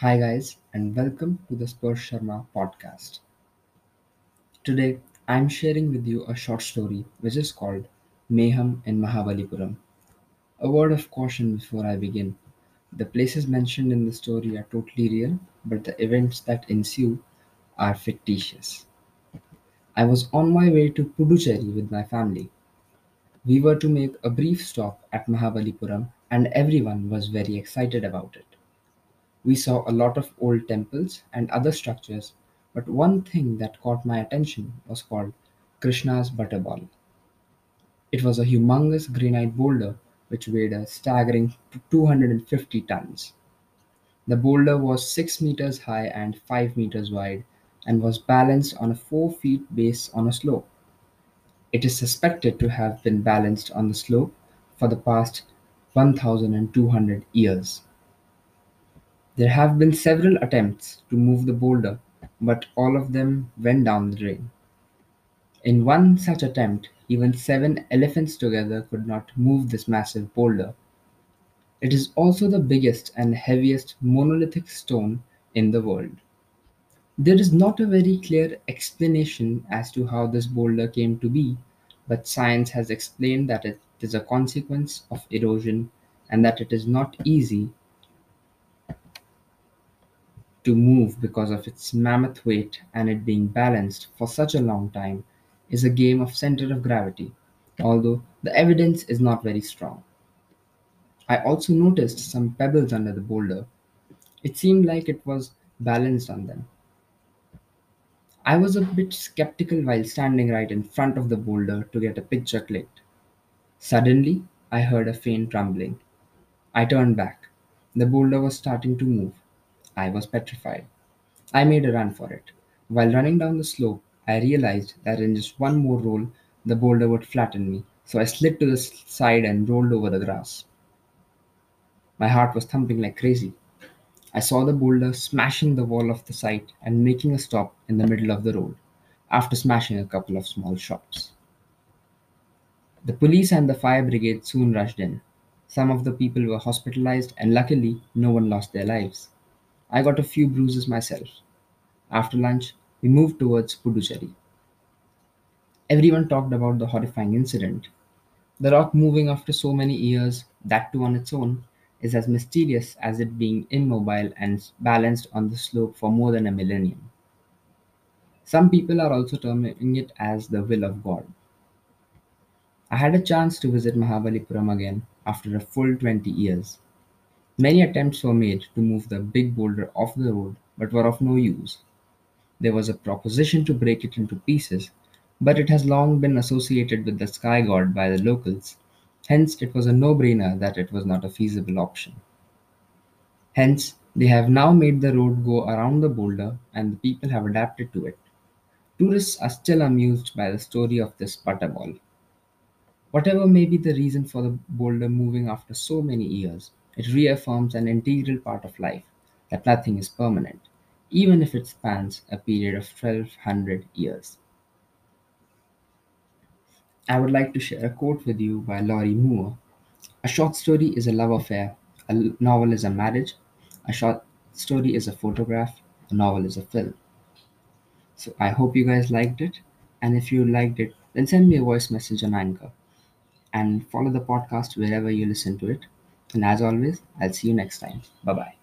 Hi, guys, and welcome to the Sparsh Sharma podcast. Today, I'm sharing with you a short story which is called Mayhem in Mahabalipuram. A word of caution before I begin. The places mentioned in the story are totally real, but the events that ensue are fictitious. I was on my way to Puducherry with my family. We were to make a brief stop at Mahabalipuram, and everyone was very excited about it. We saw a lot of old temples and other structures, but one thing that caught my attention was called Krishna's Butterball. It was a humongous granite boulder which weighed a staggering 250 tons. The boulder was 6 meters high and 5 meters wide and was balanced on a 4 feet base on a slope. It is suspected to have been balanced on the slope for the past 1200 years. There have been several attempts to move the boulder, but all of them went down the drain. In one such attempt, even seven elephants together could not move this massive boulder. It is also the biggest and heaviest monolithic stone in the world. There is not a very clear explanation as to how this boulder came to be, but science has explained that it is a consequence of erosion and that it is not easy to move because of its mammoth weight and it being balanced for such a long time is a game of center of gravity, although the evidence is not very strong. I also noticed some pebbles under the boulder. It seemed like it was balanced on them. I was a bit skeptical while standing right in front of the boulder to get a picture clicked. Suddenly, I heard a faint rumbling. I turned back. The boulder was starting to move. I was petrified. I made a run for it. While running down the slope, I realized that in just one more roll, the boulder would flatten me, so I slid to the side and rolled over the grass. My heart was thumping like crazy. I saw the boulder smashing the wall of the site and making a stop in the middle of the road, after smashing a couple of small shops. The police and the fire brigade soon rushed in. Some of the people were hospitalized, and luckily, no one lost their lives. I got a few bruises myself. After lunch, we moved towards Puducherry. Everyone talked about the horrifying incident. The rock moving after so many years, that too on its own, is as mysterious as it being immobile and balanced on the slope for more than a millennium. Some people are also terming it as the will of God. I had a chance to visit Mahabalipuram again after a full 20 years. Many attempts were made to move the big boulder off the road, but were of no use. There was a proposition to break it into pieces, but it has long been associated with the sky god by the locals, hence it was a no-brainer that it was not a feasible option. Hence, they have now made the road go around the boulder and the people have adapted to it. Tourists are still amused by the story of this butterball. Whatever may be the reason for the boulder moving after so many years, it reaffirms an integral part of life that nothing is permanent, even if it spans a period of 1200 years. I would like to share a quote with you by Lorrie Moore. A short story is a love affair, a novel is a marriage, a short story is a photograph, a novel is a film. So I hope you guys liked it. And if you liked it, then send me a voice message on Anchor and follow the podcast wherever you listen to it. And as always, I'll see you next time. Bye bye.